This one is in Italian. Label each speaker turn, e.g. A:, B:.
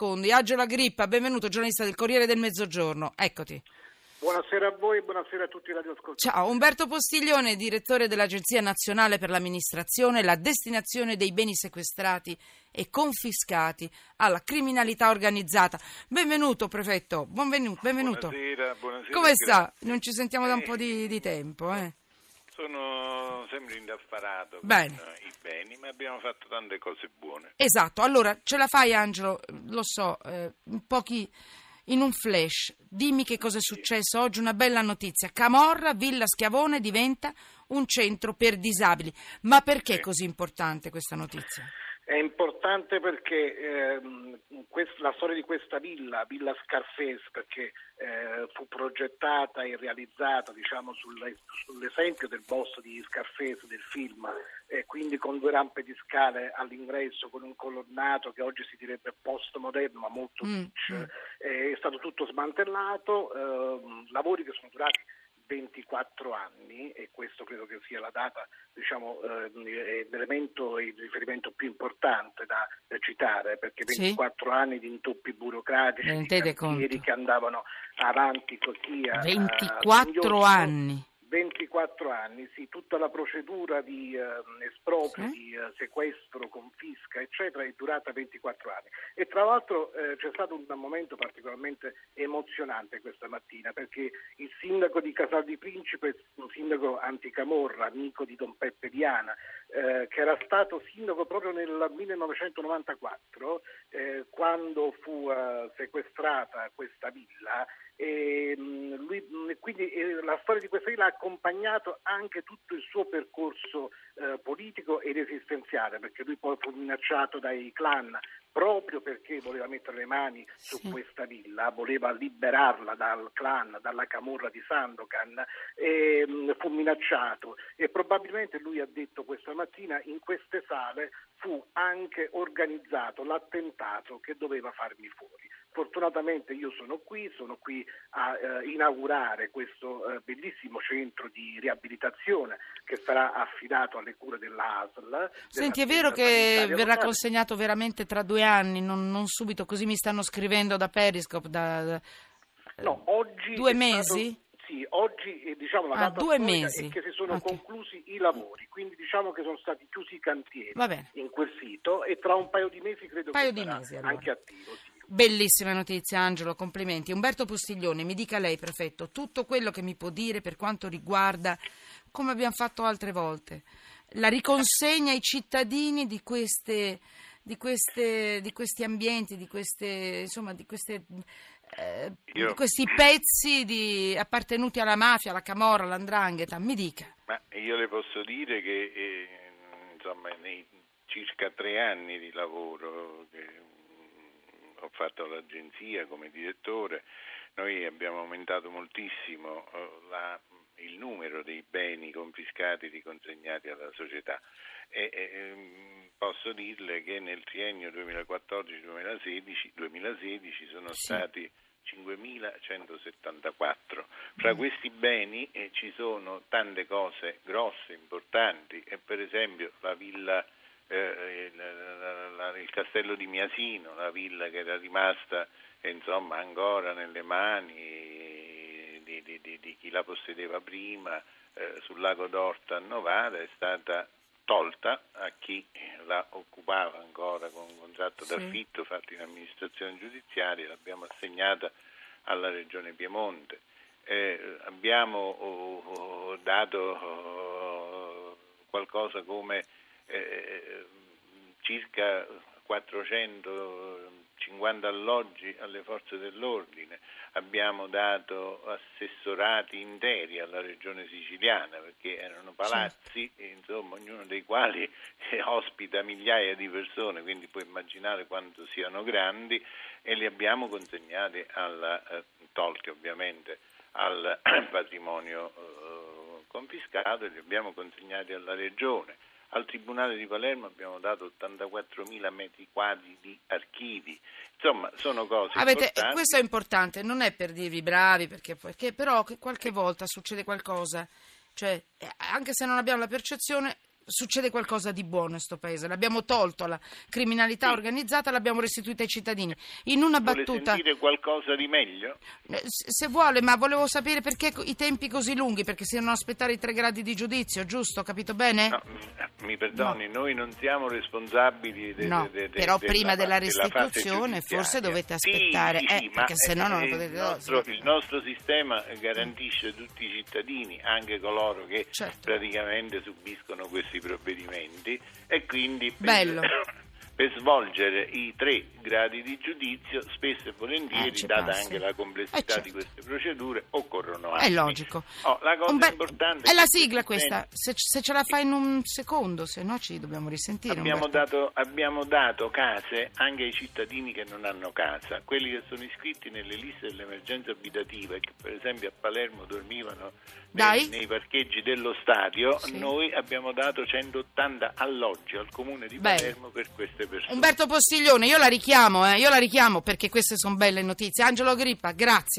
A: secondi. Angela Grippa, benvenuto, giornalista del Corriere del Mezzogiorno. Eccoti.
B: Buonasera a voi e buonasera a tutti i radioascoltatori.
A: Ciao, Umberto Postiglione, direttore dell'Agenzia Nazionale per l'Amministrazione e la destinazione dei beni sequestrati e confiscati alla criminalità organizzata. Benvenuto, prefetto. Benvenuto.
C: Buonasera, buonasera.
A: Come sta? Non ci sentiamo da un po' di, di tempo, eh?
C: Sono sempre indaffarato
A: Bene.
C: con i beni, ma abbiamo fatto tante cose buone.
A: Esatto, allora ce la fai Angelo, lo so, eh, in pochi in un flash. Dimmi che cosa è successo oggi, una bella notizia. Camorra, Villa Schiavone diventa un centro per disabili. Ma perché è così importante questa notizia?
B: È importante perché ehm, quest- la storia di questa villa, Villa Scarface, perché eh, fu progettata e realizzata diciamo, sulle- sull'esempio del boss di Scarface del film, e quindi con due rampe di scale all'ingresso, con un colonnato che oggi si direbbe postmoderno ma molto
A: Mm,
B: kitsch,
A: mm.
B: eh, è stato tutto smantellato, ehm, lavori che sono durati 24 anni e questo credo che sia la data, diciamo, eh, l'elemento e il riferimento più importante da, da citare perché
A: Sì.
B: 24 anni di intoppi burocratici, di cantieri
A: conto.
B: che andavano avanti così a, a
A: 24
B: singhiozzo.
A: anni.
B: 24 anni, sì, tutta la procedura di eh, esproprio,
A: Sì.
B: di eh, sequestro, confisca, eccetera, è durata 24 anni. E tra l'altro eh, c'è stato un momento particolarmente emozionante questa mattina, perché il sindaco di Casal di Principe, un sindaco anticamorra, amico di Don Peppe Diana, eh, che era stato sindaco proprio nel 1994, eh, quando fu sequestrata questa villa, e, mh, lui, mh, quindi eh, la storia di questa villa ha accompagnato anche tutto il suo percorso eh, politico ed esistenziale, perché lui poi fu minacciato dai clan proprio perché voleva mettere le mani su
A: Sì.
B: questa villa, voleva liberarla dal clan, dalla camorra di Sandokan, e, mh, fu minacciato e probabilmente lui ha detto questa mattina in queste sale fu anche organizzato l'attentato che doveva farmi fuori. Fortunatamente io sono qui, sono qui a eh, inaugurare questo eh, bellissimo centro di riabilitazione che sarà affidato alle cure dell'ASL.
A: Senti, è vero che verrà consegnato veramente tra due anni, non, non subito, così mi stanno scrivendo da Periscope, da, da-
B: No, oggi
A: due
B: stato-
A: mesi?
B: sì, oggi eh, diciamo la
A: Ah,
B: data
A: mesi.
B: è che si sono
A: Ok.
B: conclusi i lavori, quindi diciamo che sono stati chiusi i cantieri in quel sito e tra un paio di mesi credo
A: Paio
B: che sarà
A: mesi, allora.
B: anche attivo. Sì.
A: Bellissima notizia, Angelo, complimenti. Umberto Postiglione, mi dica lei, prefetto, tutto quello che mi può dire per quanto riguarda, come abbiamo fatto altre volte, la riconsegna ai cittadini di queste di, queste, di questi ambienti, di queste, insomma, di queste eh, di questi pezzi di, appartenuti alla mafia, alla camorra, all'andrangheta, mi dica.
C: Ma io le posso dire che eh, insomma, nei circa tre anni di lavoro che ho fatto all'agenzia come direttore, noi abbiamo aumentato moltissimo eh, la- il numero dei beni confiscati e riconsegnati alla società. E, e, ehm, posso dirle che nel triennio 2014-2016 2016 sono
A: Sì.
C: stati 5.174. Fra questi beni eh, ci sono tante cose grosse, importanti, e per esempio la villa, eh, il, la- il castello di Miasino, la villa che era rimasta eh, insomma, ancora nelle mani di, di- di- di chi la possedeva prima, eh, sul lago d'Orta a Novara, è stata tolta a chi la occupava ancora con un contratto
A: Sì.
C: d'affitto fatto in amministrazione giudiziaria, l'abbiamo assegnata alla Regione Piemonte. Eh, abbiamo oh, oh, dato oh, qualcosa come eh, circa 450 alloggi alle forze dell'ordine, abbiamo dato assessorati interi alla regione siciliana perché erano palazzi, insomma, ognuno dei quali ospita migliaia di persone, quindi puoi immaginare quanto siano grandi e li abbiamo consegnati alla, eh, tolti ovviamente al patrimonio eh, confiscato e li abbiamo consegnati alla regione. Al Tribunale di Palermo abbiamo dato 84.000 metri quadri di archivi. Insomma, sono cose
A: Avete-
C: importanti.
A: questo è importante, non è per dirvi bravi, perché, perché però che qualche volta succede qualcosa, cioè eh, anche se non abbiamo la percezione, succede qualcosa di buono in questo paese. L'abbiamo tolto alla criminalità
C: Sì.
A: organizzata, l'abbiamo restituita ai cittadini. In una
C: Vuole
A: battuta,
C: sentire qualcosa di meglio?
A: eh, se vuole, ma volevo sapere perché i tempi così lunghi, perché si devono aspettare i tre gradi di giudizio, giusto? Capito bene?
C: No, mi- perdoni, noi non siamo responsabili de-
A: No,
C: de- de-
A: però
C: della
A: prima della
C: fase
A: restituzione forse dovete aspettare,
C: sì,
A: eh,
C: sì,
A: perché
C: ma,
A: se no non lo
C: eh,
A: potete-
C: il nostro, il nostro sistema garantisce tutti i cittadini, anche coloro che
A: Certo.
C: praticamente subiscono questi provvedimenti e quindi
A: Bello.
C: per svolgere i tre gradi di giudizio spesso e volentieri,
A: Eh,
C: data
A: passi.
C: anche la complessità
A: Eh, certo.
C: di queste procedure, occorrono
A: È
C: anni.
A: logico.
C: Oh, la cosa
A: bel-
C: importante
A: è la sigla questa, se, se ce la fai in un secondo, se no ci dobbiamo risentire.
C: Abbiamo dato, abbiamo dato case anche ai cittadini che non hanno casa, quelli che sono iscritti nelle liste dell'emergenza abitativa e che per esempio a Palermo dormivano nei, nei parcheggi dello stadio,
A: Sì.
C: noi abbiamo dato 180 alloggi al comune di. Palermo per queste persone.
A: Umberto Postiglione, io la richiamo, eh, io la richiamo perché queste sono belle notizie. Angelo Grippa, grazie.